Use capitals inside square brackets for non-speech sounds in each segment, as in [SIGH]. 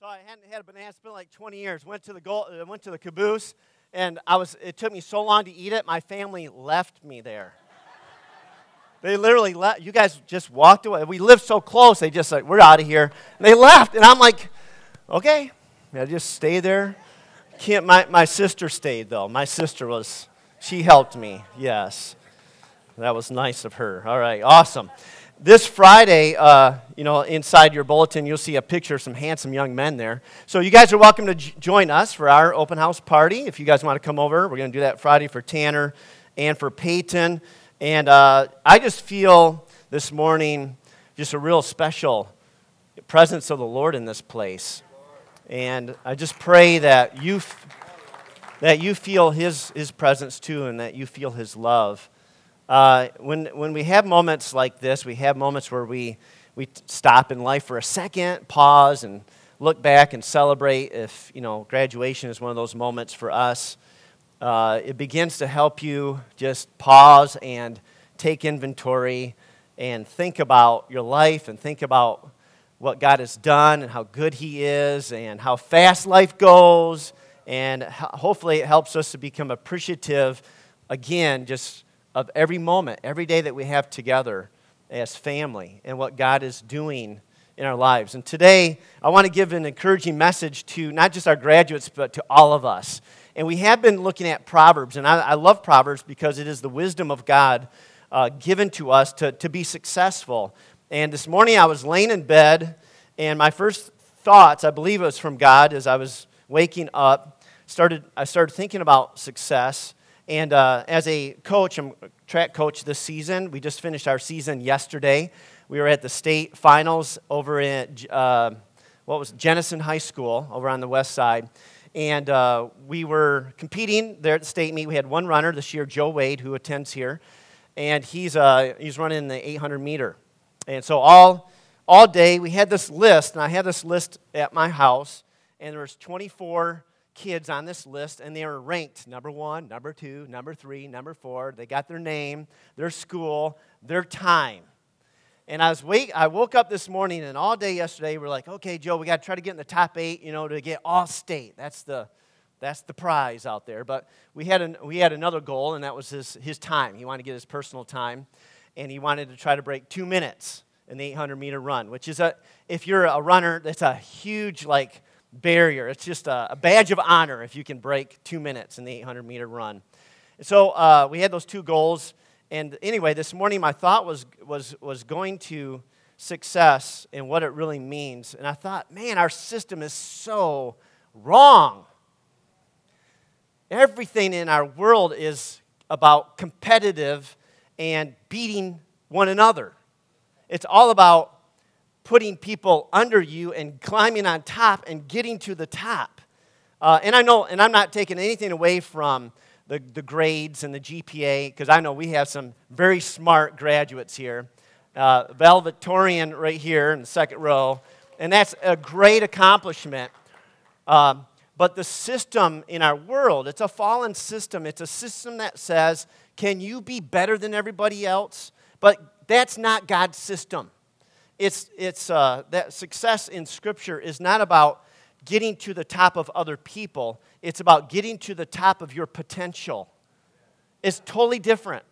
So I hadn't had a banana split like 20 years. Went to the goal, uh, went to the caboose, and I was. It took me so long to eat it. My family left me there. [LAUGHS] they literally left. You guys just walked away. We lived so close. They just like, we're out of here. And they left, and I'm like, okay. I just stay there. Can't, my, my sister stayed though. My sister was. She helped me. Yes, that was nice of her. All right, awesome this Friday, uh, you know, inside your bulletin, you'll see a picture of some handsome young men there. So you guys are welcome to j- join us for our open house party. If you guys want to come over, we're going to do that Friday for Tanner and for Peyton. And uh, I just feel this morning just a real special presence of the Lord in this place. And I just pray that you, f- that you feel his, his presence too and that you feel his love. Uh, when, when we have moments like this, we have moments where we, we stop in life for a second, pause, and look back and celebrate. If, you know, graduation is one of those moments for us, uh, it begins to help you just pause and take inventory and think about your life and think about what God has done and how good He is and how fast life goes. And hopefully, it helps us to become appreciative again, just of every moment, every day that we have together as family and what God is doing in our lives. And today, I want to give an encouraging message to not just our graduates, but to all of us. And we have been looking at Proverbs, and I, I love Proverbs because it is the wisdom of God uh, given to us to, to be successful. And this morning, I was laying in bed, and my first thoughts, I believe it was from God as I was waking up, started, I started thinking about success. And uh, as a coach, I'm a track coach this season. We just finished our season yesterday. We were at the state finals over at uh, what was Jenison High School over on the west side. And uh, we were competing there at the state meet. We had one runner this year, Joe Wade, who attends here. And he's, uh, he's running the 800 meter. And so all, all day we had this list, and I had this list at my house, and there was 24 kids on this list, and they were ranked number one, number two, number three, number four. They got their name, their school, their time. And I was wake, I woke up this morning, and all day yesterday, we are like, okay, Joe, we got to try to get in the top eight, you know, to get all state. That's the, that's the prize out there. But we had, an, we had another goal, and that was his, his time. He wanted to get his personal time, and he wanted to try to break two minutes in the 800 meter run, which is a, if you're a runner, that's a huge, like, barrier. It's just a, a, badge of honor if you can break two minutes in the 800 meter run. So uh, we had those two goals. And anyway, this morning my thought was, was, was going to success and what it really means. And I thought, man, our system is so wrong. Everything in our world is about competitive and beating one another. It's all about putting people under you and climbing on top and getting to the top. Uh, and I know, and I'm not taking anything away from the, the grades and the GPA, because I know we have some very smart graduates here. Uh, valedictorian right here in the second row, and that's a great accomplishment. Um, but the system in our world, it's a fallen system. It's a system that says, can you be better than everybody else? But that's not God's system it's, it's uh, that success in Scripture is not about getting to the top of other people, it's about getting to the top of your potential. It's totally different.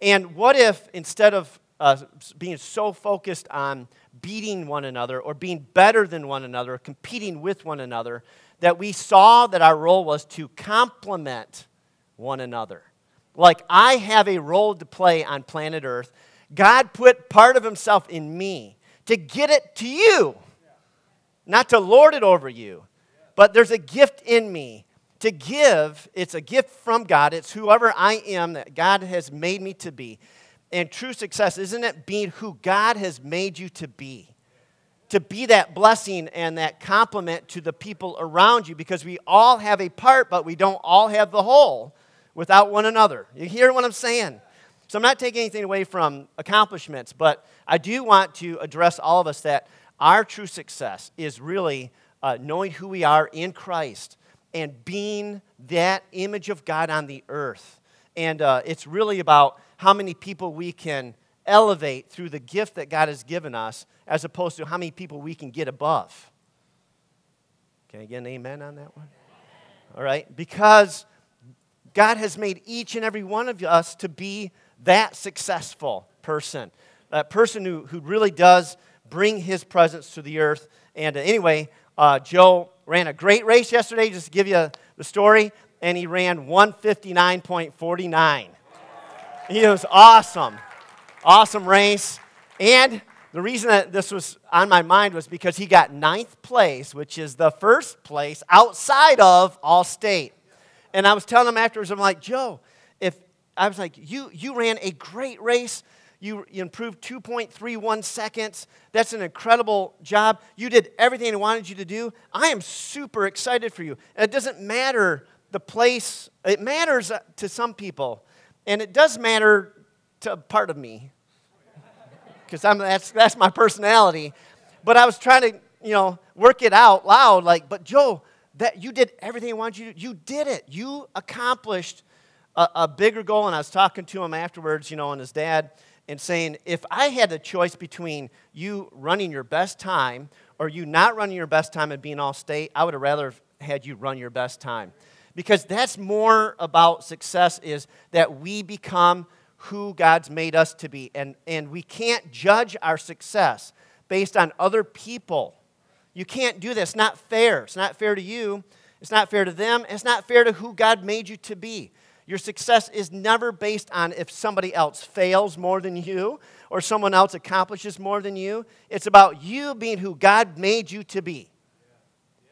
And what if instead of uh, being so focused on beating one another or being better than one another, or competing with one another, that we saw that our role was to complement one another? Like I have a role to play on planet Earth. God put part of Himself in me to get it to you, not to lord it over you. But there's a gift in me to give. It's a gift from God. It's whoever I am that God has made me to be. And true success, isn't it being who God has made you to be? To be that blessing and that complement to the people around you because we all have a part, but we don't all have the whole without one another. You hear what I'm saying? So I'm not taking anything away from accomplishments, but I do want to address all of us that our true success is really uh, knowing who we are in Christ and being that image of God on the earth. And uh, it's really about how many people we can elevate through the gift that God has given us as opposed to how many people we can get above. Can I get an amen on that one? All right? Because God has made each and every one of us to be that successful person, that person who, who really does bring his presence to the earth. And uh, anyway, uh, Joe ran a great race yesterday, just to give you the story, and he ran 159.49. He was awesome. Awesome race. And the reason that this was on my mind was because he got ninth place, which is the first place outside of All State. And I was telling him afterwards, I'm like, Joe, I was like, you, you ran a great race. You, you improved 2.31 seconds. That's an incredible job. You did everything I wanted you to do. I am super excited for you. And it doesn't matter the place, it matters uh, to some people. And it does matter to part of me because that's, that's my personality. But I was trying to, you know, work it out loud like, but Joe, that you did everything I wanted you to. You did it. You accomplished a, a, bigger goal. And I was talking to him afterwards, you know, and his dad, and saying, if I had a choice between you running your best time or you not running your best time and being all state, I would have rather had you run your best time. Because that's more about success is that we become who God's made us to be. And, and we can't judge our success based on other people you can't do this. It's not fair. It's not fair to you. It's not fair to them. It's not fair to who God made you to be. Your success is never based on if somebody else fails more than you or someone else accomplishes more than you. It's about you being who God made you to be.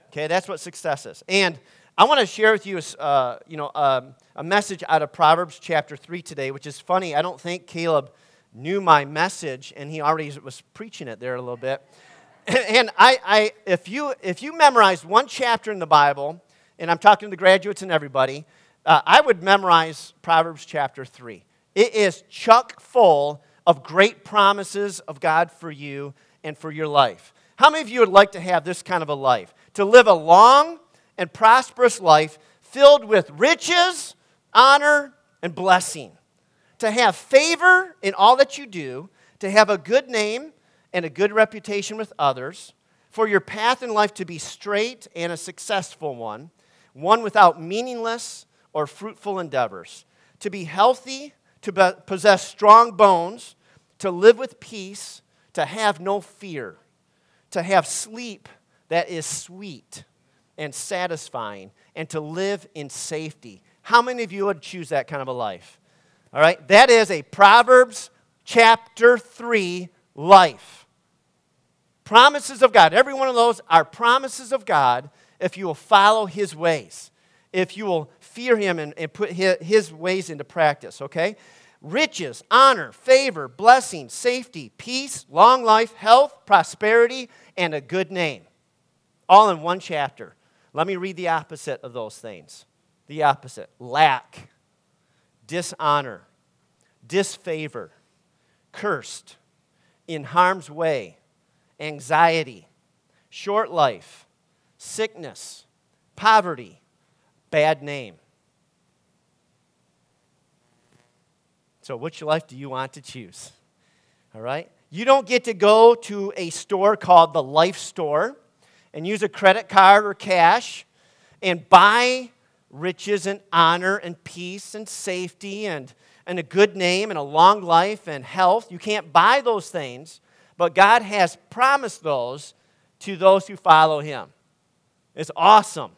Okay, that's what success is. And I want to share with you, uh, you know, um, a message out of Proverbs chapter 3 today, which is funny. I don't think Caleb knew my message, and he already was preaching it there a little bit. [LAUGHS] and I, I, if, you, if you memorize one chapter in the Bible, and I'm talking to the graduates and everybody, uh, I would memorize Proverbs chapter 3. It is chuck full of great promises of God for you and for your life. How many of you would like to have this kind of a life? To live a long and prosperous life filled with riches, honor, and blessing. To have favor in all that you do, to have a good name, and a good reputation with others, for your path in life to be straight and a successful one, one without meaningless or fruitful endeavors, to be healthy, to be, possess strong bones, to live with peace, to have no fear, to have sleep that is sweet and satisfying, and to live in safety. How many of you would choose that kind of a life? All right, that is a Proverbs chapter 3 life. Promises of God. Every one of those are promises of God if you will follow His ways, if you will fear Him and, and put his, his ways into practice, okay? Riches, honor, favor, blessing, safety, peace, long life, health, prosperity, and a good name. All in one chapter. Let me read the opposite of those things. The opposite lack, dishonor, disfavor, cursed, in harm's way anxiety, short life, sickness, poverty, bad name. So, which life do you want to choose? All right? You don't get to go to a store called the Life Store and use a credit card or cash and buy riches and honor and peace and safety and, and a good name and a long life and health. You can't buy those things but God has promised those to those who follow Him. It's awesome.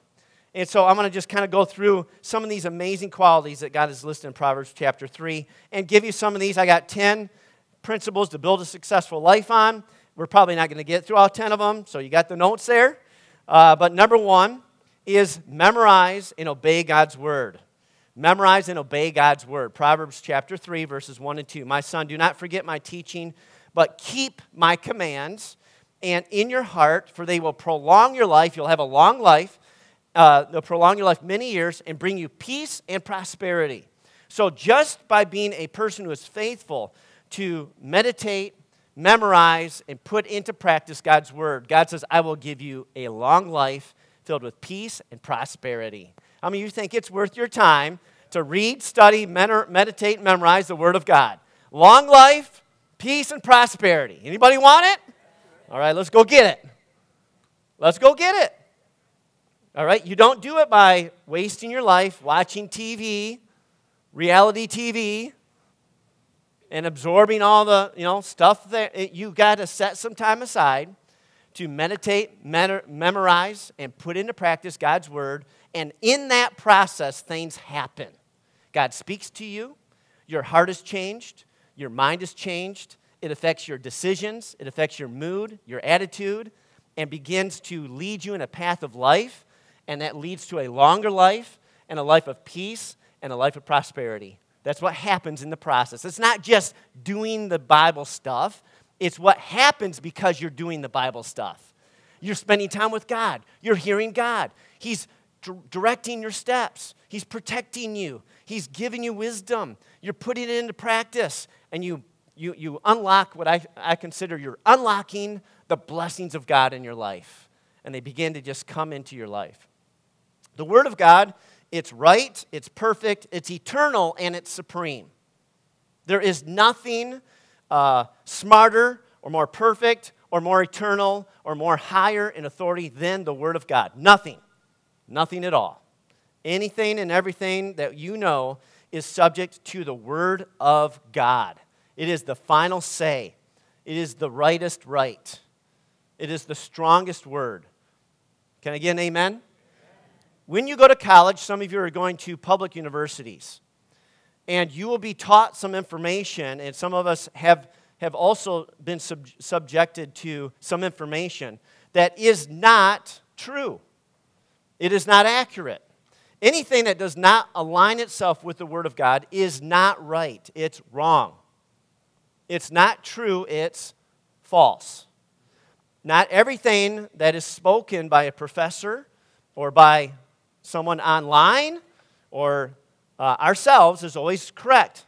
And so I'm going to just kind of go through some of these amazing qualities that God has listed in Proverbs chapter 3 and give you some of these. I got 10 principles to build a successful life on. We're probably not going to get through all 10 of them, so you got the notes there. Uh, but number one is memorize and obey God's word. Memorize and obey God's word. Proverbs chapter 3, verses 1 and 2. My son, do not forget my teaching but keep my commands and in your heart, for they will prolong your life. You'll have a long life. Uh, they'll prolong your life many years and bring you peace and prosperity. So, just by being a person who is faithful to meditate, memorize, and put into practice God's word, God says, I will give you a long life filled with peace and prosperity. Many of you think it's worth your time to read, study, meditate, memorize the word of God? Long life, peace and prosperity. Anybody want it? All right, let's go get it. Let's go get it. All right? You don't do it by wasting your life watching TV, reality TV, and absorbing all the, you know, stuff that you got to set some time aside to meditate, memorize, and put into practice God's word. And in that process, things happen. God speaks to you, your heart is changed, your mind is changed, it affects your decisions, it affects your mood, your attitude, and begins to lead you in a path of life. And that leads to a longer life and a life of peace and a life of prosperity. That's what happens in the process. It's not just doing the Bible stuff, it's what happens because you're doing the Bible stuff. You're spending time with God, you're hearing God. He's directing your steps, He's protecting you, He's giving you wisdom. You're putting it into practice, and you, you, you unlock what I, I consider you're unlocking the blessings of God in your life, and they begin to just come into your life. The Word of God, it's right, it's perfect, it's eternal, and it's supreme. There is nothing uh, smarter or more perfect or more eternal or more higher in authority than the Word of God. Nothing. Nothing at all. Anything and everything that you know is subject to the Word of God. It is the final say, it is the rightest right, it is the strongest word. Can I get an amen? When you go to college, some of you are going to public universities and you will be taught some information, and some of us have, have also been sub- subjected to some information that is not true. It is not accurate. Anything that does not align itself with the Word of God is not right. It's wrong. It's not true. It's false. Not everything that is spoken by a professor or by someone online or uh, ourselves is always correct.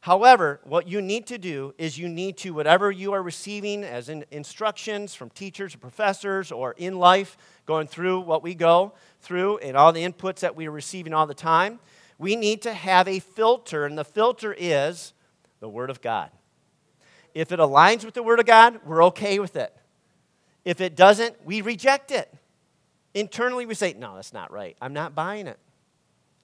However, what you need to do is you need to, whatever you are receiving as in instructions from teachers or professors or in life, going through what we go through and all the inputs that we are receiving all the time, we need to have a filter, and the filter is the Word of God. If it aligns with the Word of God, we're okay with it. If it doesn't, we reject it. Internally, we say, no, that's not right. I'm not buying it.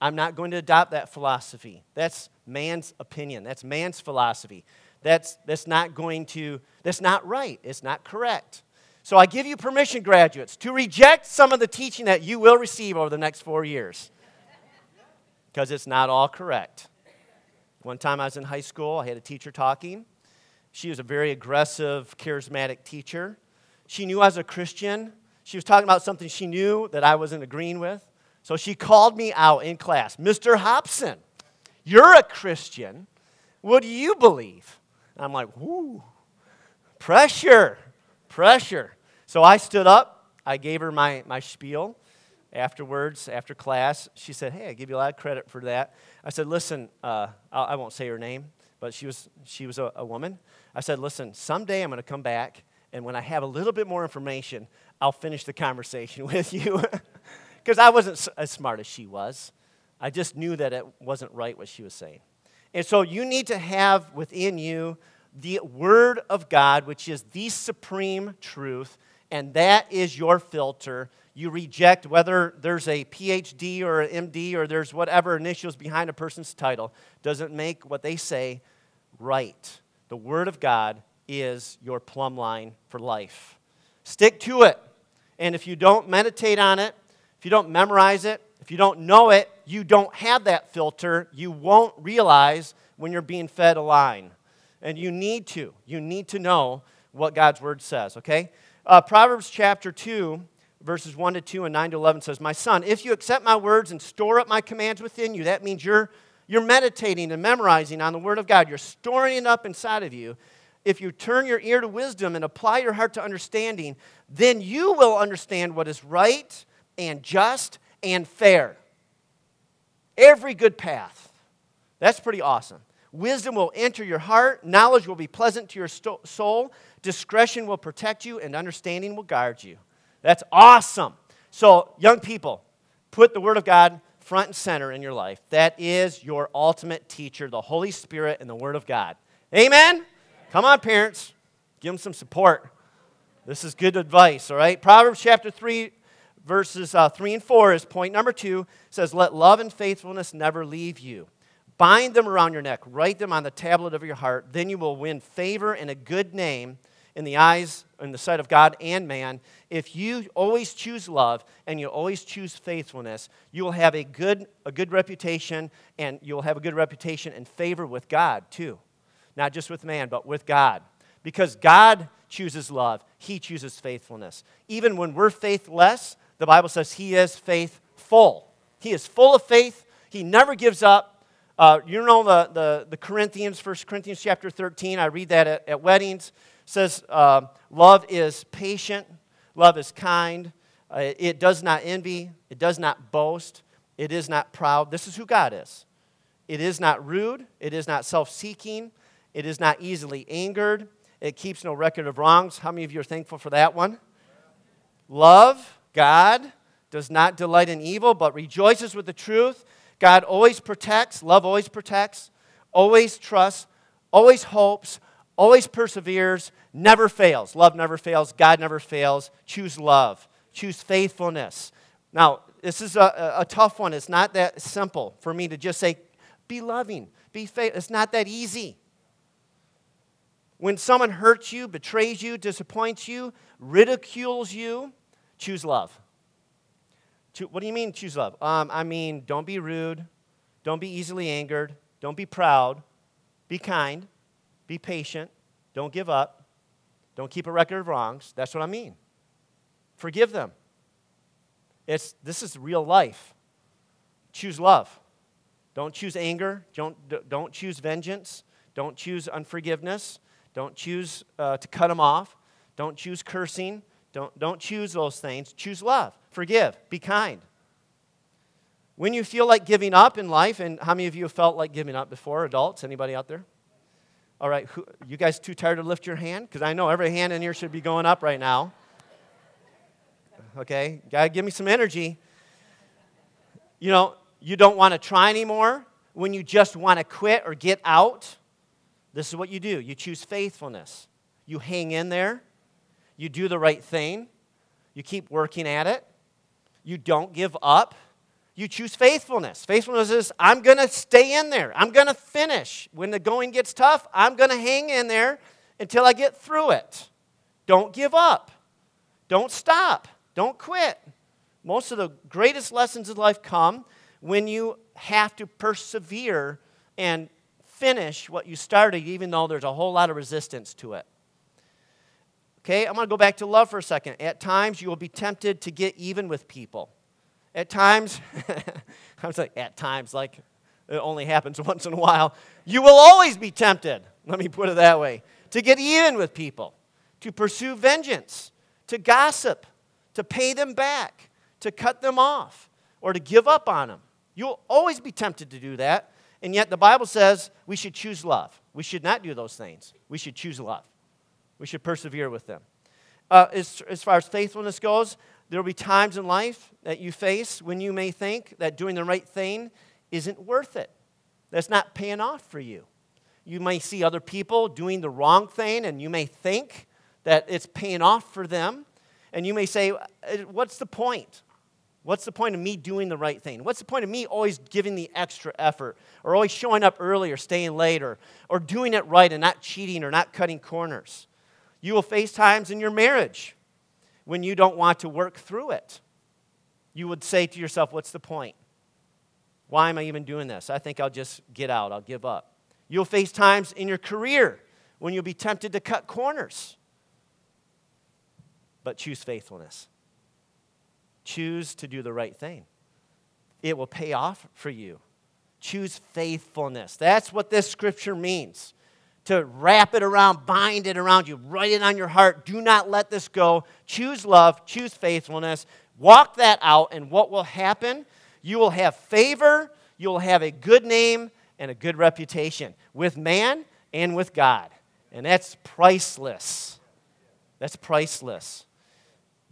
I'm not going to adopt that philosophy. That's man's opinion. That's man's philosophy. That's, that's not going to, that's not right. It's not correct. So I give you permission, graduates, to reject some of the teaching that you will receive over the next four years because it's not all correct. One time I was in high school, I had a teacher talking. She was a very aggressive, charismatic teacher. She knew I was a Christian. She was talking about something she knew that I wasn't agreeing with. So she called me out in class Mr. Hobson, you're a Christian. What do you believe? And I'm like, whoo, pressure, pressure. So I stood up. I gave her my, my spiel afterwards, after class. She said, Hey, I give you a lot of credit for that. I said, Listen, uh, I won't say her name, but she was, she was a, a woman. I said, Listen, someday I'm going to come back, and when I have a little bit more information, I'll finish the conversation [LAUGHS] with you. [LAUGHS] because I wasn't as smart as she was. I just knew that it wasn't right what she was saying. And so you need to have within you the Word of God, which is the supreme truth, and that is your filter. You reject whether there's a PhD or an MD or there's whatever initials behind a person's title, doesn't make what they say right. The Word of God is your plumb line for life. Stick to it. And if you don't meditate on it, if you don't memorize it, if you don't know it, you don't have that filter. You won't realize when you're being fed a line. And you need to. You need to know what God's word says, okay? Uh, Proverbs chapter 2, verses 1 to 2 and 9 to 11 says, My son, if you accept my words and store up my commands within you, that means you're, you're meditating and memorizing on the word of God. You're storing it up inside of you. If you turn your ear to wisdom and apply your heart to understanding, then you will understand what is right and just and fair. Every good path. That's pretty awesome. Wisdom will enter your heart, knowledge will be pleasant to your soul, discretion will protect you, and understanding will guard you. That's awesome. So, young people, put the Word of God front and center in your life. That is your ultimate teacher, the Holy Spirit and the Word of God. Amen? Come on, parents. Give them some support. This is good advice, all right? Proverbs chapter 3, verses uh, 3 and 4 is point number two. It says, Let love and faithfulness never leave you. Bind them around your neck, write them on the tablet of your heart. Then you will win favor and a good name in the eyes, in the sight of God and man. If you always choose love and you always choose faithfulness, you will have a good, a good reputation and you'll have a good reputation and favor with God too. Not just with man, but with God. Because God chooses love, He chooses faithfulness. Even when we're faithless, the Bible says He is faithful. He is full of faith, He never gives up. Uh, you know the, the, the Corinthians, 1 Corinthians chapter 13, I read that at, at weddings. Says, uh, Love is patient, love is kind, uh, it does not envy, it does not boast, it is not proud. This is who God is. It is not rude, it is not self seeking, it is not easily angered, it keeps no record of wrongs. How many of you are thankful for that one? Love, God, does not delight in evil, but rejoices with the truth. God always protects, love always protects, always trusts, always hopes, always perseveres, never fails. Love never fails, God never fails. Choose love, choose faithfulness. Now, this is a, a tough one. It's not that simple for me to just say, be loving, be faithful. It's not that easy. When someone hurts you, betrays you, disappoints you, ridicules you, choose love. What do you mean choose love? Um, I mean, don't be rude, don't be easily angered, don't be proud, be kind, be patient, don't give up, don't keep a record of wrongs. That's what I mean. Forgive them. It's, this is real life. Choose love. Don't choose anger. Don't, don't choose vengeance. Don't choose unforgiveness. Don't choose uh, to cut them off. Don't choose cursing. Don't, don't choose those things. Choose love. Forgive. Be kind. When you feel like giving up in life, and how many of you have felt like giving up before, adults? Anybody out there? All right, who, you guys too tired to lift your hand? Because I know every hand in here should be going up right now. Okay, gotta give me some energy. You know, you don't want to try anymore when you just want to quit or get out. This is what you do you choose faithfulness. You hang in there, you do the right thing, you keep working at it, you don't give up you choose faithfulness. Faithfulness is I'm going to stay in there. I'm going to finish. When the going gets tough, I'm going to hang in there until I get through it. Don't give up. Don't stop. Don't quit. Most of the greatest lessons in life come when you have to persevere and finish what you started, even though there's a whole lot of resistance to it. Okay, I'm going to go back to love for a second. At times, you will be tempted to get even with people. At times, I was like, at times, like it only happens [LAUGHS] once in a while. You will always be tempted, let me put it that way, to get even with people, to pursue vengeance, to gossip, to pay them back, to cut them off, or to give up on them. You'll always be tempted to do that. And yet the Bible says we should choose love. We should not do those things. We should choose love. We should persevere with them. Uh, as, as far as faithfulness goes, there will be times in life that you face when you may think that doing the right thing isn't worth it. That's not paying off for you. You may see other people doing the wrong thing, and you may think that it's paying off for them. And you may say, uh, What's the point? What's the point of me doing the right thing? What's the point of me always giving the extra effort, or always showing up early, or staying late, or, or doing it right and not cheating or not cutting corners? You will face times in your marriage when you don't want to work through it. You would say to yourself, What's the point? Why am I even doing this? I think I'll just get out, I'll give up. You'll face times in your career when you'll be tempted to cut corners. But choose faithfulness. Choose to do the right thing. It will pay off for you. Choose faithfulness. That's what this scripture means to wrap it around, bind it around you, write it on your heart. Do not let this go. Choose love, choose faithfulness. Walk that out, and what will happen? You will have favor, you will have a good name, and a good reputation with man and with God. And that's priceless. That's priceless.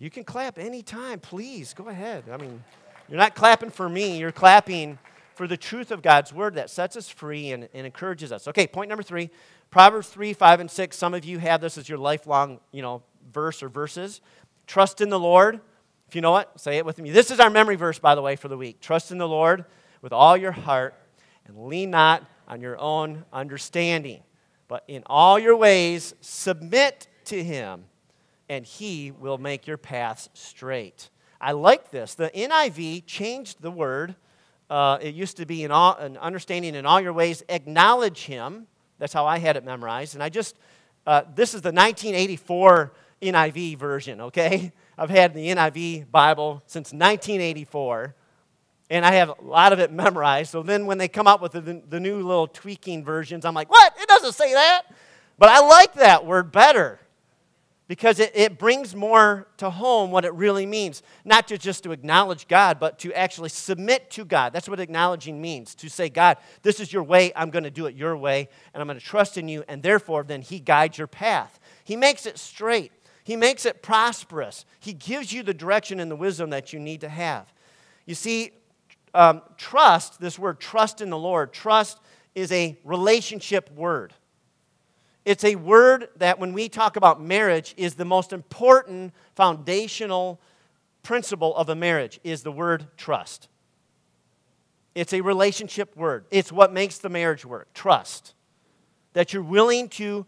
You can clap anytime, please. Go ahead. I mean, you're not clapping for me, you're clapping for the truth of God's word that sets us free and, and encourages us. Okay, point number three Proverbs 3, 5, and 6. Some of you have this as your lifelong, you know, verse or verses. Trust in the Lord. If you know it, say it with me. This is our memory verse, by the way, for the week. Trust in the Lord with all your heart and lean not on your own understanding, but in all your ways submit to him, and he will make your paths straight. I like this. The NIV changed the word. Uh, it used to be all, an understanding in all your ways, acknowledge him. That's how I had it memorized. And I just, uh, this is the 1984 NIV version, okay? I've had the NIV Bible since 1984, and I have a lot of it memorized. So then when they come out with the, the new little tweaking versions, I'm like, what? It doesn't say that. But I like that word better because it, it brings more to home what it really means. Not to just to acknowledge God, but to actually submit to God. That's what acknowledging means. To say, God, this is your way, I'm going to do it your way, and I'm going to trust in you, and therefore then He guides your path. He makes it straight. He makes it prosperous. He gives you the direction and the wisdom that you need to have. You see, um, trust, this word trust in the Lord, trust is a relationship word. It's a word that, when we talk about marriage, is the most important foundational principle of a marriage is the word trust. It's a relationship word. It's what makes the marriage work. Trust. That you're willing to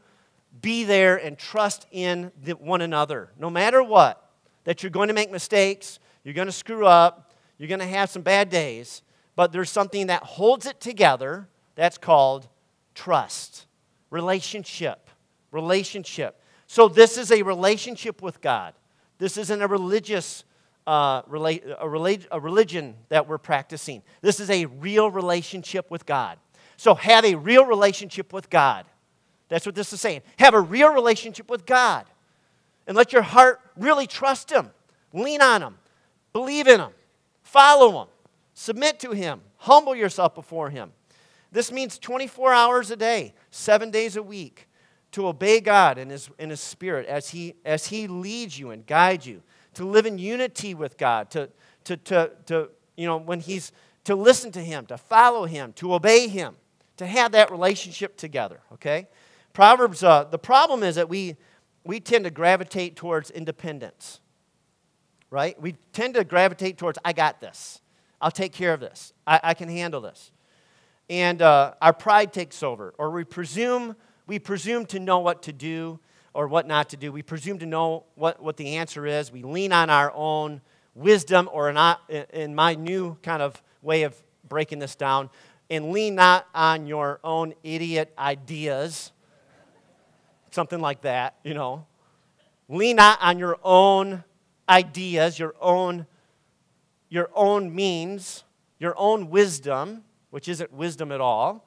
be there and trust in the, one another, no matter what. That you're going to make mistakes, you're going to screw up, you're going to have some bad days, but there's something that holds it together that's called trust, relationship. Relationship. So, this is a relationship with God. This isn't a religious uh, rela- a, a religion that we're practicing. This is a real relationship with God. So, have a real relationship with God. That's what this is saying. Have a real relationship with God. And let your heart really trust Him. Lean on Him. Believe in Him. Follow Him. Submit to Him. Humble yourself before Him. This means 24 hours a day, seven days a week, to obey God in His, in his Spirit as he, as he leads you and guides you, to live in unity with God, to, to, to, to, you know, when He's, to listen to Him, to follow Him, to obey Him, to have that relationship together, okay? Proverbs, uh, the problem is that we, we tend to gravitate towards independence, right? We tend to gravitate towards, I got this. I'll take care of this. I, I can handle this. And uh, our pride takes over, or we presume, we presume to know what to do or what not to do. We presume to know what, what the answer is. We lean on our own wisdom, or in, in my new kind of way of breaking this down, and lean not on your own idiot ideas something like that, you know. Lean not on your own ideas, your own, your own means, your own wisdom, which isn't wisdom at all,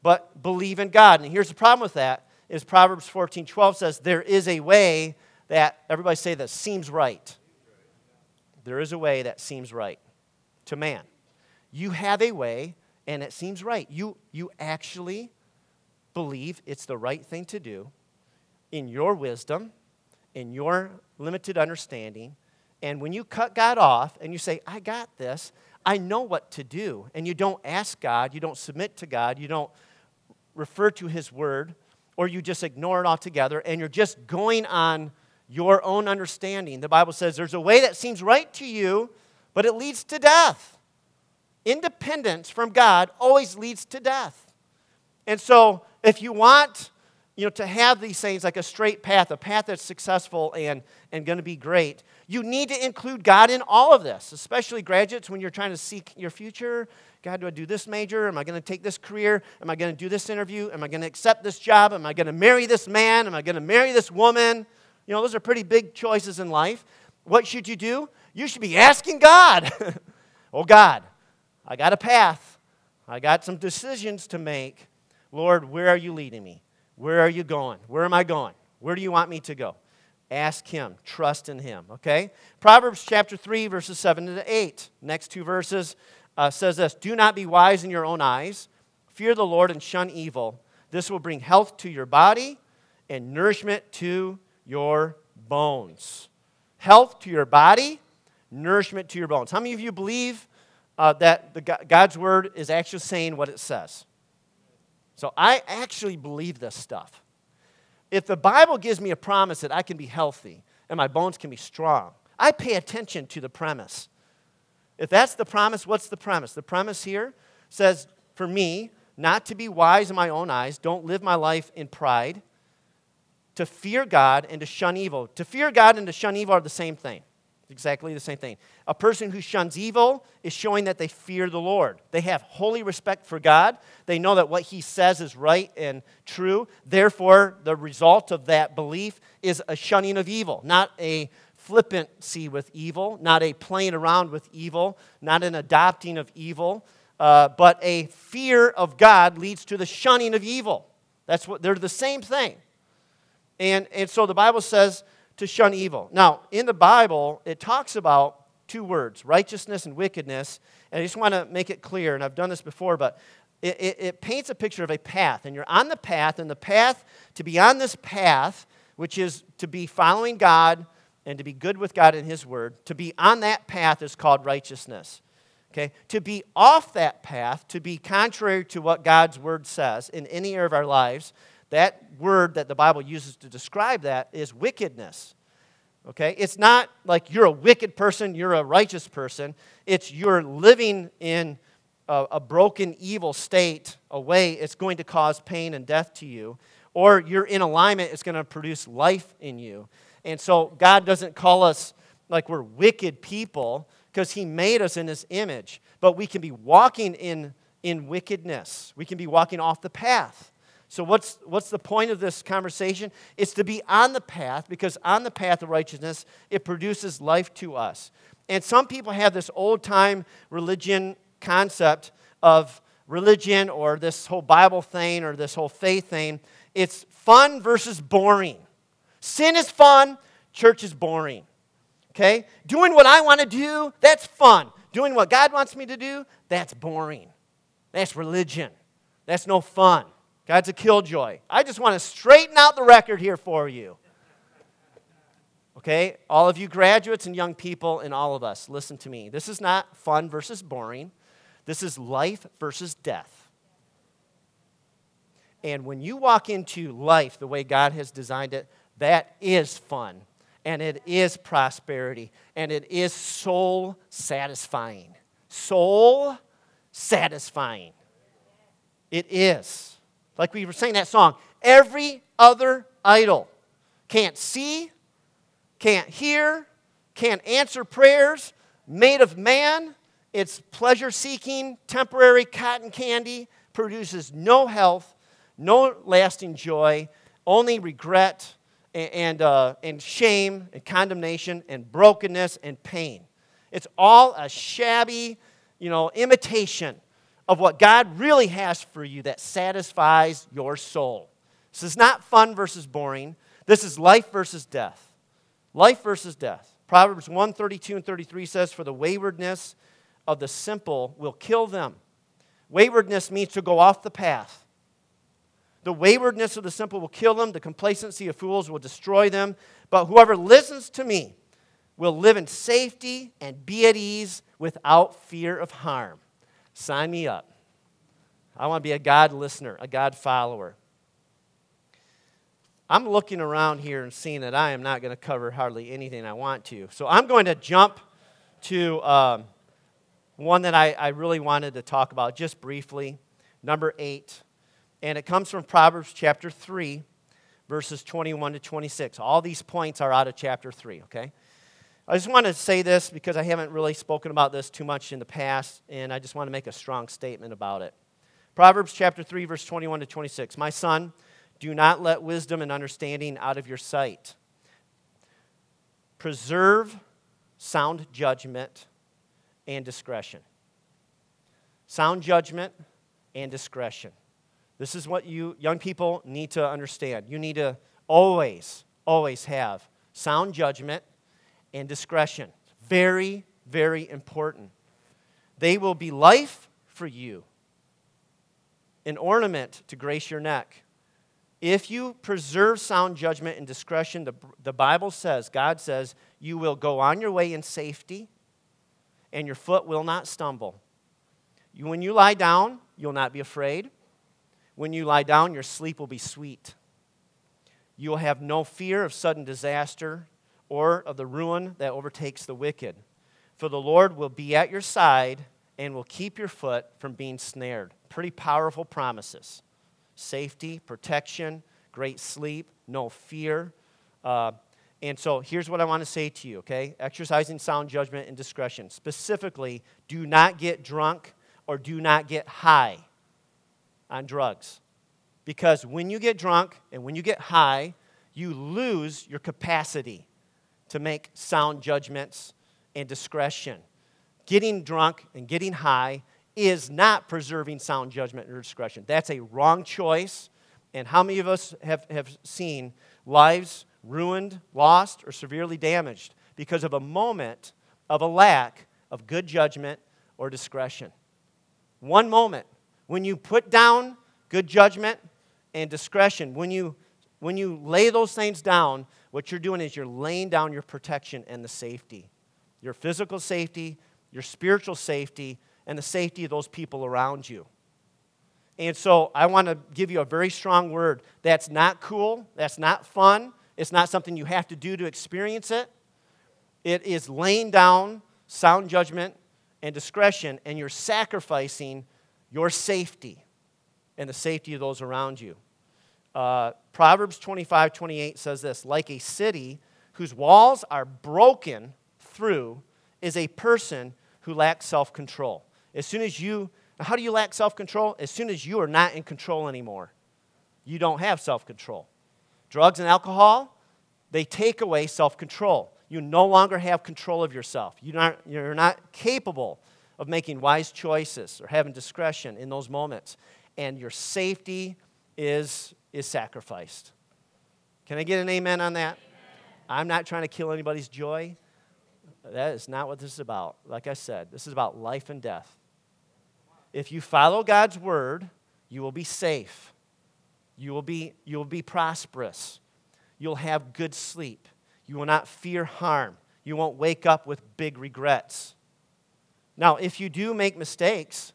but believe in God. And here's the problem with that is Proverbs 14, 12 says, there is a way that, everybody say this, seems right. There is a way that seems right to man. You have a way and it seems right. You, you actually believe it's the right thing to do in your wisdom, in your limited understanding. And when you cut God off and you say, I got this, I know what to do, and you don't ask God, you don't submit to God, you don't refer to His word, or you just ignore it altogether, and you're just going on your own understanding. The Bible says there's a way that seems right to you, but it leads to death. Independence from God always leads to death. And so, if you want you know, to have these things like a straight path, a path that's successful and, and going to be great, you need to include God in all of this, especially graduates when you're trying to seek your future. God, do I do this major? Am I going to take this career? Am I going to do this interview? Am I going to accept this job? Am I going to marry this man? Am I going to marry this woman? You know, those are pretty big choices in life. What should you do? You should be asking God, [LAUGHS] Oh, God, I got a path. I got some decisions to make. Lord, where are you leading me? Where are you going? Where am I going? Where do you want me to go? Ask Him. Trust in Him. Okay? Proverbs chapter 3, verses 7 to 8. Next two verses uh, says this Do not be wise in your own eyes. Fear the Lord and shun evil. This will bring health to your body and nourishment to your bones. Health to your body, nourishment to your bones. How many of you believe uh, that the, God's word is actually saying what it says? So I actually believe this stuff. If the Bible gives me a promise that I can be healthy and my bones can be strong, I pay attention to the premise. If that's the promise, what's the premise? The premise here says, for me, not to be wise in my own eyes, don't live my life in pride, to fear God and to shun evil. To fear God and to shun evil are the same thing. Exactly the same thing. A person who shuns evil is showing that they fear the Lord. They have holy respect for God. They know that what He says is right and true. Therefore, the result of that belief is a shunning of evil, not a flippancy with evil, not a playing around with evil, not an adopting of evil, uh, but a fear of God leads to the shunning of evil. That's what they're the same thing. And, and so the Bible says to shun evil. Now, in the Bible, it talks about two words righteousness and wickedness. And I just want to make it clear, and I've done this before, but it, it, it, paints a picture of a path. And you're on the path, and the path, to be on this path, which is to be following God and to be good with God and His Word, to be on that path is called righteousness. Okay? To be off that path, to be contrary to what God's Word says in any area of our lives, that word that the Bible uses to describe that is wickedness. Okay? It's not like you're a wicked person, you're a righteous person. It's you're living in a, a broken, evil state, a way it's going to cause pain and death to you. Or you're in alignment, it's going to produce life in you. And so God doesn't call us like we're wicked people because He made us in His image. But we can be walking in, in wickedness, we can be walking off the path. So, what's, what's the point of this conversation? It's to be on the path because on the path of righteousness, it produces life to us. And some people have this old time religion concept of religion or this whole Bible thing or this whole faith thing. It's fun versus boring. Sin is fun, church is boring. Okay? Doing what I want to do, that's fun. Doing what God wants me to do, that's boring. That's religion. That's no fun. God's a killjoy. I just want to straighten out the record here for you. Okay? All of you graduates and young people and all of us, listen to me. This is not fun versus boring. This is life versus death. And when you walk into life the way God has designed it, that is fun. And it is prosperity. And it is soul satisfying. Soul satisfying. It is. Like we were saying that song, every other idol can't see, can't hear, can't answer prayers, made of man. It's pleasure seeking, temporary cotton candy, produces no health, no lasting joy, only regret and, and, uh, and shame and condemnation and brokenness and pain. It's all a shabby, you know, imitation of what God really has for you that satisfies your soul. This is not fun versus boring. This is life versus death. Life versus death. Proverbs 1 32 and 33 says, For the waywardness of the simple will kill them. Waywardness means to go off the path. The waywardness of the simple will kill them. The complacency of fools will destroy them. But whoever listens to me will live in safety and be at ease without fear of harm. Sign me up. I want to be a God listener, a God follower. I'm looking around here and seeing that I am not going to cover hardly anything I want to. So I'm going to jump to um, one that I, I really wanted to talk about just briefly, number eight. And it comes from Proverbs chapter 3, verses 21 to 26. All these points are out of chapter 3, okay? I just want to say this because I haven't really spoken about this too much in the past, and I just want to make a strong statement about it. Proverbs chapter 3, verse 21 to 26. My son, do not let wisdom and understanding out of your sight. Preserve sound judgment and discretion. Sound judgment and discretion. This is what you young people need to understand. You need to always, always have sound judgment and discretion. Very, very important. They will be life for you, an ornament to grace your neck. If you preserve sound judgment and discretion, the, the Bible says, God says, you will go on your way in safety and your foot will not stumble. You, when you lie down, you'll not be afraid. When you lie down, your sleep will be sweet. You will have no fear of sudden disaster or of the ruin that overtakes the wicked. For the Lord will be at your side and will keep your foot from being snared. Pretty powerful promises safety, protection, great sleep, no fear. Uh, and so here's what I want to say to you, okay? Exercising sound judgment and discretion. Specifically, do not get drunk or do not get high on drugs. Because when you get drunk and when you get high, you lose your capacity to make sound judgments and discretion. Getting drunk and getting high is not preserving sound judgment or discretion. That's a wrong choice. And how many of us have, have seen lives ruined, lost, or severely damaged because of a moment of a lack of good judgment or discretion? One moment. When you put down good judgment and discretion, when you, when you lay those things down, what you're doing is you're laying down your protection and the safety your physical safety, your spiritual safety, and the safety of those people around you. And so I want to give you a very strong word. That's not cool. That's not fun. It's not something you have to do to experience it. It is laying down sound judgment and discretion, and you're sacrificing your safety and the safety of those around you. Uh, Proverbs 25 28 says this like a city whose walls are broken through is a person who lacks self control. As soon as you, how do you lack self control? As soon as you are not in control anymore, you don't have self control. Drugs and alcohol, they take away self control. You no longer have control of yourself. You're not, you're not capable of making wise choices or having discretion in those moments. And your safety is, is sacrificed. Can I get an amen on that? Amen. I'm not trying to kill anybody's joy. That is not what this is about. Like I said, this is about life and death. If you follow God's word, you will be safe. You will be, you will be prosperous. You'll have good sleep. You will not fear harm. You won't wake up with big regrets. Now, if you do make mistakes,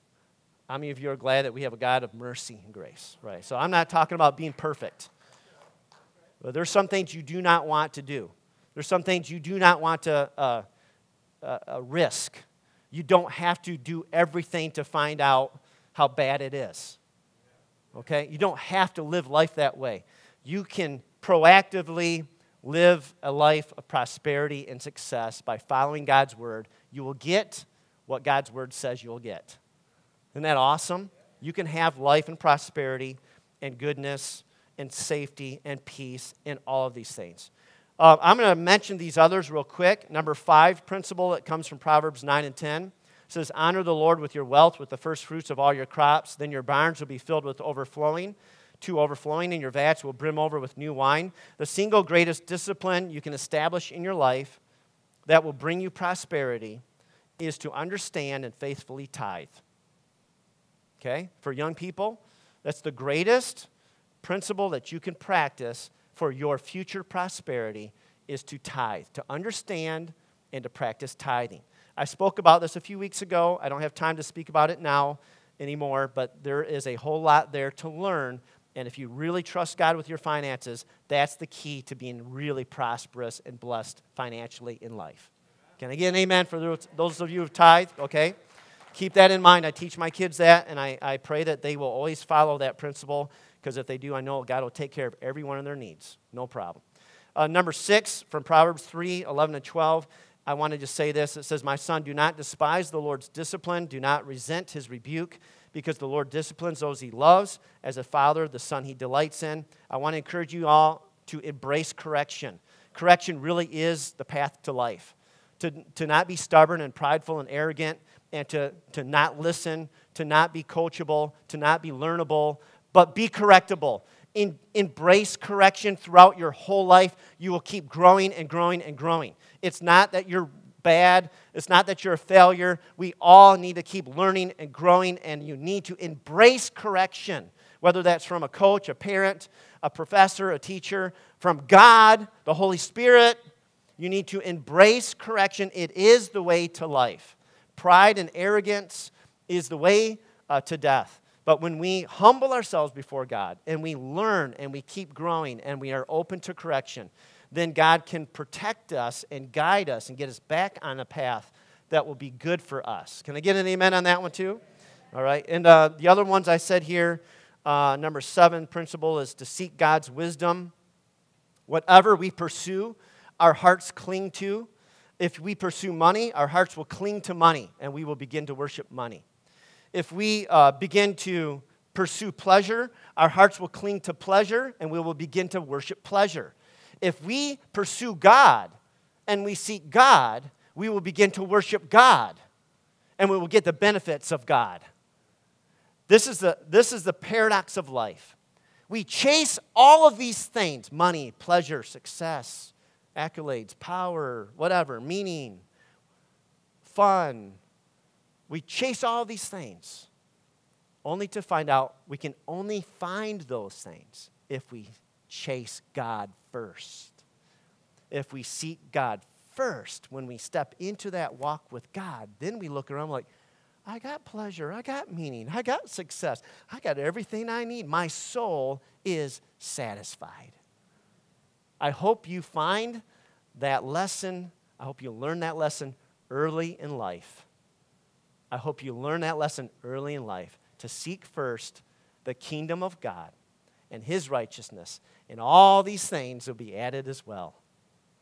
how many of you are glad that we have a God of mercy and grace? Right. So I'm not talking about being perfect. But there's some things you do not want to do. There's some things you do not want to uh, a risk. You don't have to do everything to find out how bad it is. Okay? You don't have to live life that way. You can proactively live a life of prosperity and success by following God's word. You will get what God's word says you'll get. Isn't that awesome? You can have life and prosperity and goodness and safety and peace and all of these things. Uh, I'm going to mention these others real quick. Number five principle that comes from Proverbs 9 and 10 says, Honor the Lord with your wealth, with the first fruits of all your crops. Then your barns will be filled with overflowing, to overflowing, and your vats will brim over with new wine. The single greatest discipline you can establish in your life that will bring you prosperity is to understand and faithfully tithe. Okay? For young people, that's the greatest principle that you can practice for your future prosperity is to tithe, to understand and to practice tithing. I spoke about this a few weeks ago. I don't have time to speak about it now anymore, but there is a whole lot there to learn. And if you really trust God with your finances, that's the key to being really prosperous and blessed financially in life. Can I get an amen for those of you who've tithed? Okay. Keep that in mind. I teach my kids that, and I, I pray that they will always follow that principle because if they do, I know God will take care of every one of their needs. No problem. Uh, number six from Proverbs 3 11 and 12. I want to just say this. It says, My son, do not despise the Lord's discipline, do not resent his rebuke, because the Lord disciplines those he loves. As a father, the son he delights in. I want to encourage you all to embrace correction. Correction really is the path to life. To, to not be stubborn and prideful and arrogant, and to, to not listen, to not be coachable, to not be learnable, but be correctable. In, embrace correction throughout your whole life. You will keep growing and growing and growing. It's not that you're bad, it's not that you're a failure. We all need to keep learning and growing, and you need to embrace correction, whether that's from a coach, a parent, a professor, a teacher, from God, the Holy Spirit. You need to embrace correction. It is the way to life. Pride and arrogance is the way uh, to death. But when we humble ourselves before God and we learn and we keep growing and we are open to correction, then God can protect us and guide us and get us back on a path that will be good for us. Can I get an amen on that one too? All right. And uh, the other ones I said here uh, number seven principle is to seek God's wisdom. Whatever we pursue, our hearts cling to. If we pursue money, our hearts will cling to money and we will begin to worship money. If we uh, begin to pursue pleasure, our hearts will cling to pleasure and we will begin to worship pleasure. If we pursue God and we seek God, we will begin to worship God and we will get the benefits of God. This is the, this is the paradox of life. We chase all of these things money, pleasure, success, accolades, power, whatever, meaning, fun. We chase all these things only to find out we can only find those things if we chase God first. If we seek God first, when we step into that walk with God, then we look around like, I got pleasure, I got meaning, I got success, I got everything I need. My soul is satisfied. I hope you find that lesson. I hope you learn that lesson early in life. I hope you learn that lesson early in life to seek first the kingdom of God and his righteousness, and all these things will be added as well.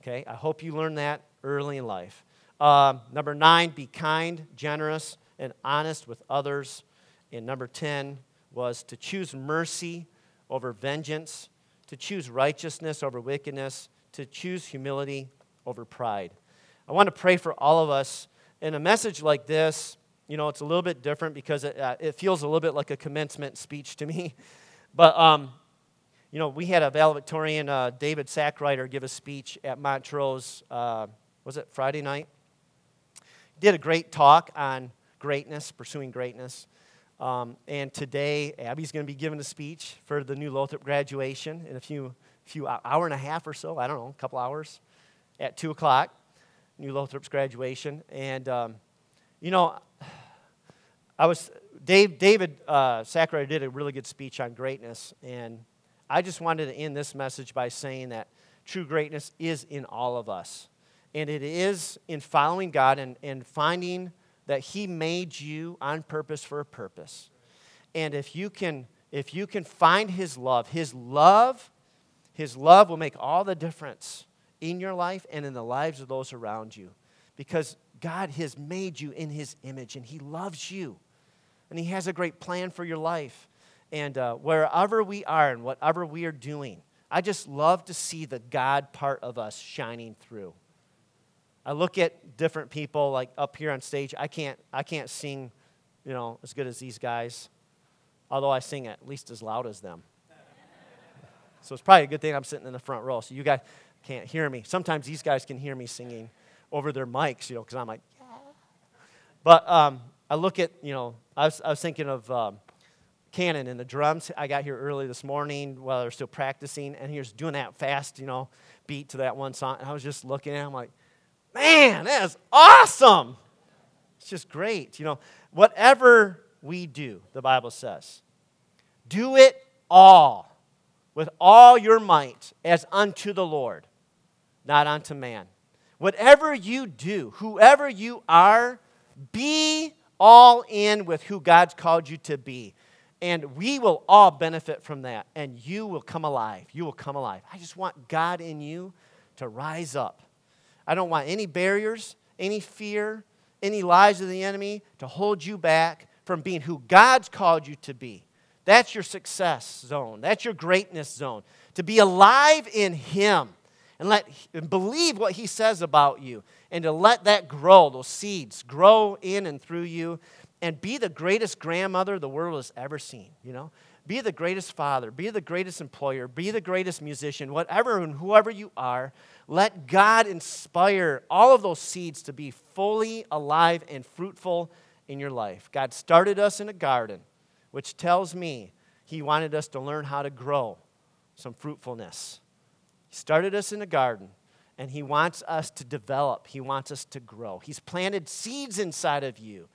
Okay? I hope you learn that early in life. Uh, number nine, be kind, generous, and honest with others. And number 10 was to choose mercy over vengeance to choose righteousness over wickedness, to choose humility over pride. I want to pray for all of us. In a message like this, you know, it's a little bit different because it, uh, it feels a little bit like a commencement speech to me. [LAUGHS] But, um, you know, we had a valedictorian, uh, David Sackwriter, give a speech at Montrose, uh, was it Friday night? He did a great talk on greatness, pursuing greatness. Um, and today, Abby's going to be giving a speech for the new Lothrop graduation in a few, few hour and a half or so. I don't know, a couple hours at two o'clock. New Lothrop's graduation, and um, you know, I was Dave, David uh, did a really good speech on greatness, and I just wanted to end this message by saying that true greatness is in all of us, and it is in following God and, and finding that he made you on purpose for a purpose. And if you can if you can find his love, his love his love will make all the difference in your life and in the lives of those around you because God has made you in his image and he loves you. And he has a great plan for your life. And uh, wherever we are and whatever we are doing, I just love to see the God part of us shining through. I look at different people like up here on stage. I can't, I can't sing, you know, as good as these guys, although I sing at least as loud as them. [LAUGHS] So it's probably a good thing I'm sitting in the front row, so you guys can't hear me. Sometimes these guys can hear me singing over their mics, you know, because I'm like, yeah. But um, I look at, you know, I was, I was thinking of um, Cannon and the drums. I got here early this morning while they're still practicing, and he was doing that fast, you know, beat to that one song. And I was just looking at him like, Man, that is awesome. It's just great. You know, whatever we do, the Bible says, do it all with all your might as unto the Lord, not unto man. Whatever you do, whoever you are, be all in with who God's called you to be. And we will all benefit from that. And you will come alive. You will come alive. I just want God in you to rise up I don't want any barriers, any fear, any lies of the enemy to hold you back from being who God's called you to be. That's your success zone. That's your greatness zone. To be alive in Him and let and believe what He says about you, and to let that grow, those seeds grow in and through you, and be the greatest grandmother the world has ever seen. You know, be the greatest father, be the greatest employer, be the greatest musician, whatever and whoever you are. Let God inspire all of those seeds to be fully alive and fruitful in your life. God started us in a garden, which tells me He wanted us to learn how to grow some fruitfulness. He started us in a garden, and He wants us to develop, He wants us to grow. He's planted seeds inside of you.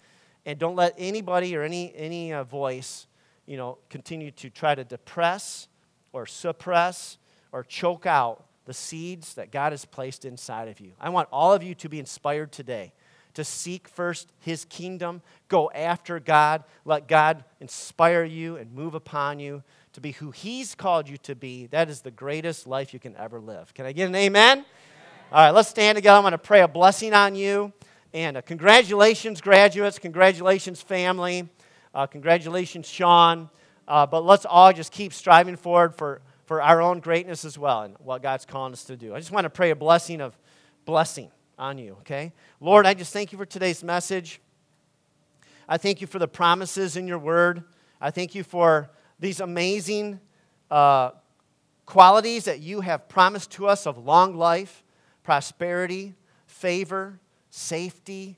And don't let anybody or any, any uh, voice you know, continue to try to depress or suppress or choke out the seeds that God has placed inside of you. I want all of you to be inspired today to seek first His kingdom, go after God, let God inspire you and move upon you to be who He's called you to be. That is the greatest life you can ever live. Can I get an amen? amen. All right, let's stand together. I'm going to pray a blessing on you. And uh, congratulations, graduates. Congratulations, family. Uh, congratulations, Sean. Uh, but let's all just keep striving forward for, for our own greatness as well and what God's calling us to do. I just want to pray a blessing of blessing on you, okay? Lord, I just thank you for today's message. I thank you for the promises in your word. I thank you for these amazing uh, qualities that you have promised to us of long life, prosperity, favor, safety,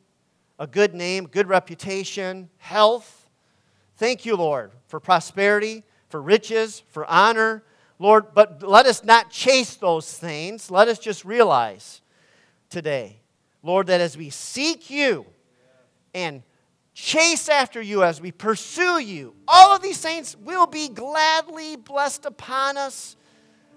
a good name, good reputation, health. Thank you, Lord, for prosperity, for riches, for honor. Lord, but let us not chase those things. Let us just realize today, Lord, that as we seek you and chase after you, as we pursue you, all of these things will be gladly blessed upon us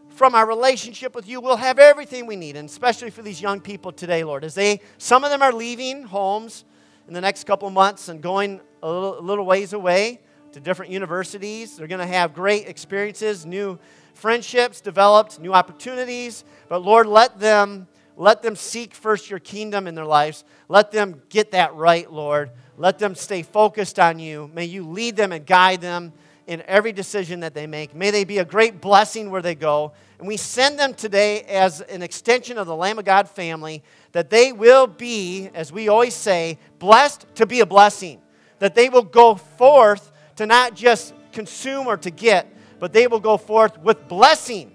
from our relationship with you. We'll have everything we need, and especially for these young people today, Lord, as they, some of them are leaving homes in the next couple months and going a little, a little ways away to different universities. They're going to have great experiences, new friendships developed, new opportunities. But Lord, let them let them seek first your kingdom in their lives. Let them get that right, Lord. Let them stay focused on you. May you lead them and guide them in every decision that they make. May they be a great blessing where they go. And we send them today as an extension of the Lamb of God family that they will be, as we always say, blessed to be a blessing. That they will go forth to not just consume or to get, but they will go forth with blessing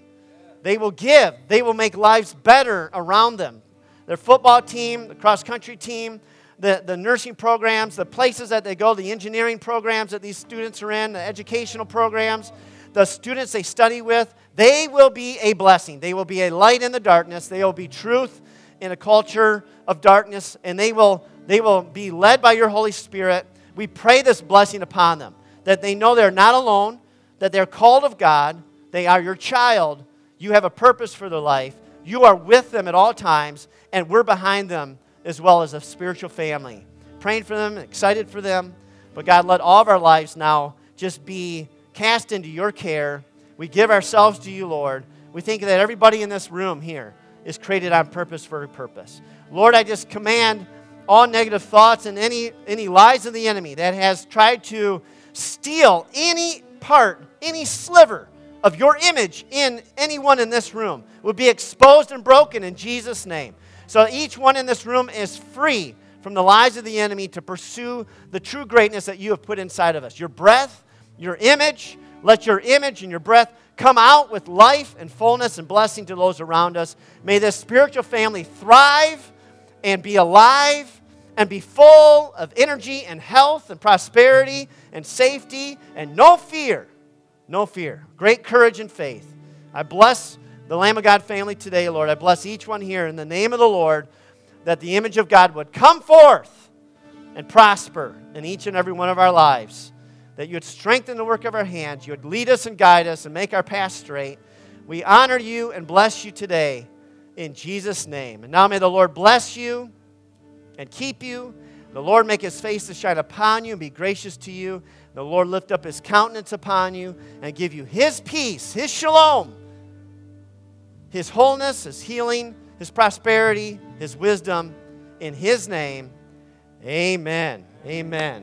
they will give, they will make lives better around them. Their football team, the cross country team, the, the nursing programs, the places that they go, the engineering programs that these students are in, the educational programs, the students they study with, they will be a blessing. They will be a light in the darkness. They will be truth in a culture of darkness, and they will, they will be led by your Holy Spirit. We pray this blessing upon them, that they know they're not alone, that they're called of God, they are your child, you have a purpose for their life. You are with them at all times, and we're behind them as well as a spiritual family. Praying for them, excited for them. But God, let all of our lives now just be cast into your care. We give ourselves to you, Lord. We think that everybody in this room here is created on purpose for a purpose. Lord, I just command all negative thoughts and any, any lies of the enemy that has tried to steal any part, any sliver of your image in anyone in this room would be exposed and broken in Jesus' name. So each one in this room is free from the lies of the enemy to pursue the true greatness that you have put inside of us. Your breath, your image, let your image and your breath come out with life and fullness and blessing to those around us. May this spiritual family thrive and be alive and be full of energy and health and prosperity and safety and no fear no fear. Great courage and faith. I bless the Lamb of God family today, Lord. I bless each one here in the name of the Lord that the image of God would come forth and prosper in each and every one of our lives. That you would strengthen the work of our hands. You would lead us and guide us and make our path straight. We honor you and bless you today in Jesus' name. And now may the Lord bless you and keep you. The Lord make his face to shine upon you and be gracious to you. The Lord lift up his countenance upon you and give you his peace, his shalom, his wholeness, his healing, his prosperity, his wisdom. In his name, amen. Amen.